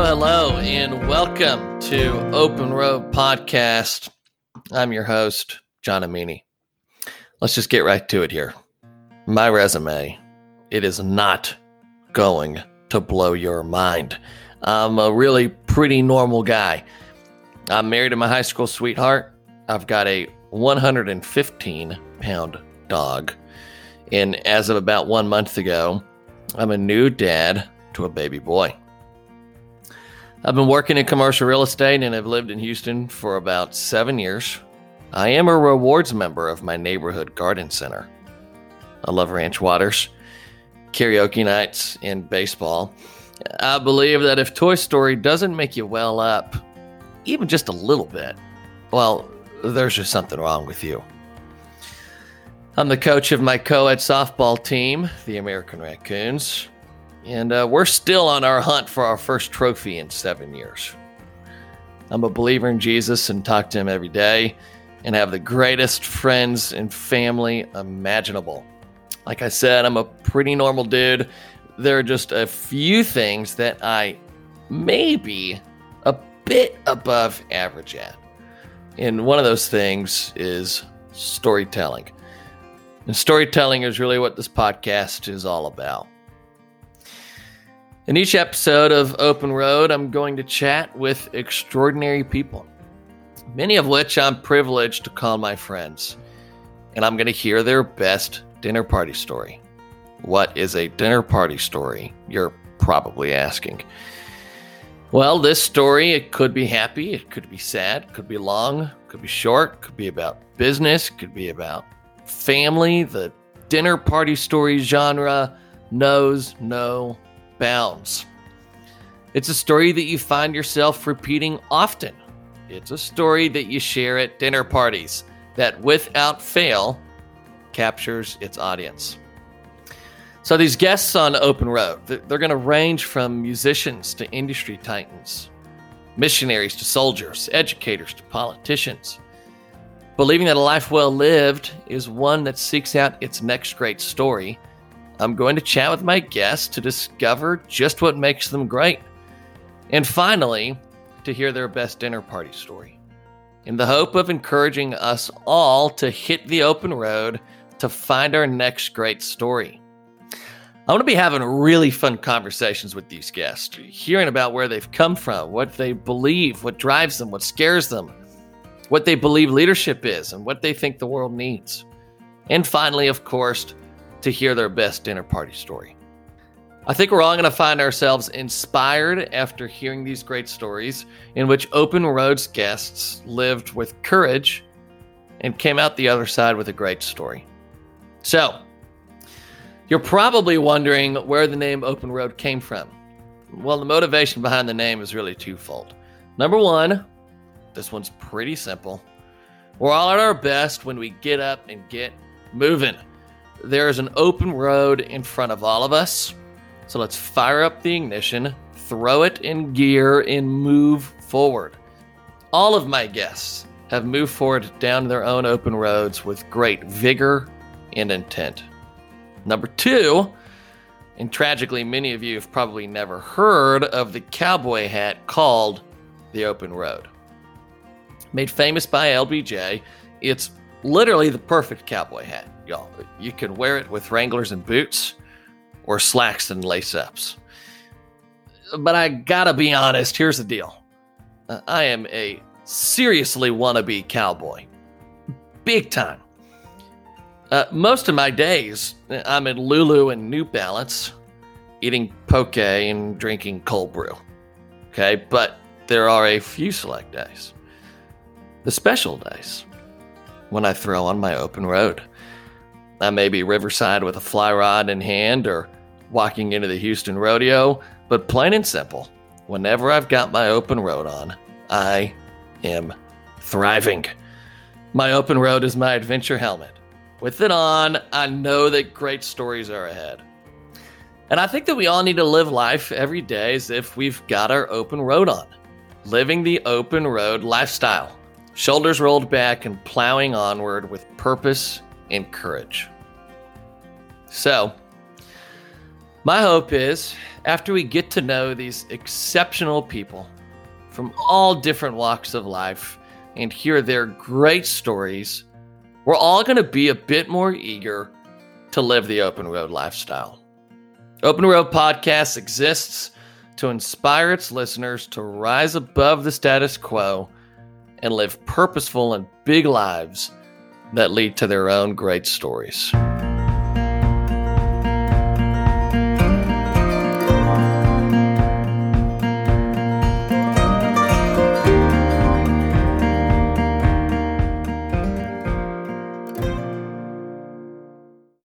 Hello, and welcome to Open Road Podcast. I'm your host, John Amini. Let's just get right to it here. My resume, it is not going to blow your mind. I'm a really pretty normal guy. I'm married to my high school sweetheart. I've got a 115 pound dog. And as of about one month ago, I'm a new dad to a baby boy. I've been working in commercial real estate and have lived in Houston for about seven years. I am a rewards member of my neighborhood garden center. I love ranch waters, karaoke nights, and baseball. I believe that if Toy Story doesn't make you well up, even just a little bit, well, there's just something wrong with you. I'm the coach of my co ed softball team, the American Raccoons, and uh, we're still on our hunt for our first trophy in seven years. I'm a believer in Jesus and talk to him every day and have the greatest friends and family imaginable. Like I said, I'm a pretty normal dude. There are just a few things that I may be a bit above average at. And one of those things is storytelling. And storytelling is really what this podcast is all about. In each episode of Open Road, I'm going to chat with extraordinary people, many of which I'm privileged to call my friends. And I'm going to hear their best dinner party story. What is a dinner party story? You're probably asking. Well, this story, it could be happy, it could be sad, it could be long, it could be short, it could be about business, it could be about family. The dinner party story genre knows no bounds. It's a story that you find yourself repeating often. It's a story that you share at dinner parties that, without fail, captures its audience. So these guests on Open Road, they're going to range from musicians to industry titans, missionaries to soldiers, educators to politicians. Believing that a life well lived is one that seeks out its next great story, I'm going to chat with my guests to discover just what makes them great. And finally, to hear their best dinner party story. In the hope of encouraging us all to hit the open road to find our next great story. I'm going to be having really fun conversations with these guests, hearing about where they've come from, what they believe, what drives them, what scares them, what they believe leadership is, and what they think the world needs. And finally, of course, to hear their best dinner party story. I think we're all going to find ourselves inspired after hearing these great stories in which Open Roads guests lived with courage and came out the other side with a great story. So, you're probably wondering where the name Open Road came from. Well, the motivation behind the name is really twofold. Number one, this one's pretty simple. We're all at our best when we get up and get moving. There is an open road in front of all of us. So let's fire up the ignition, throw it in gear, and move forward. All of my guests have moved forward down their own open roads with great vigor and intent. Number two, and tragically, many of you have probably never heard of the cowboy hat called the Open Road. Made famous by LBJ, it's literally the perfect cowboy hat, y'all. You can wear it with Wranglers and boots or slacks and lace ups. But I gotta be honest, here's the deal uh, I am a seriously wannabe cowboy. Big time. Uh, most of my days, I'm in Lulu and New Balance, eating poke and drinking cold brew. Okay, but there are a few select days. The special days, when I throw on my open road. I may be riverside with a fly rod in hand or walking into the Houston rodeo, but plain and simple, whenever I've got my open road on, I am thriving. My open road is my adventure helmet. With it on, I know that great stories are ahead. And I think that we all need to live life every day as if we've got our open road on. Living the open road lifestyle, shoulders rolled back and plowing onward with purpose and courage. So, my hope is after we get to know these exceptional people from all different walks of life and hear their great stories, we're all going to be a bit more eager to live the open road lifestyle. Open Road Podcast exists to inspire its listeners to rise above the status quo and live purposeful and big lives that lead to their own great stories.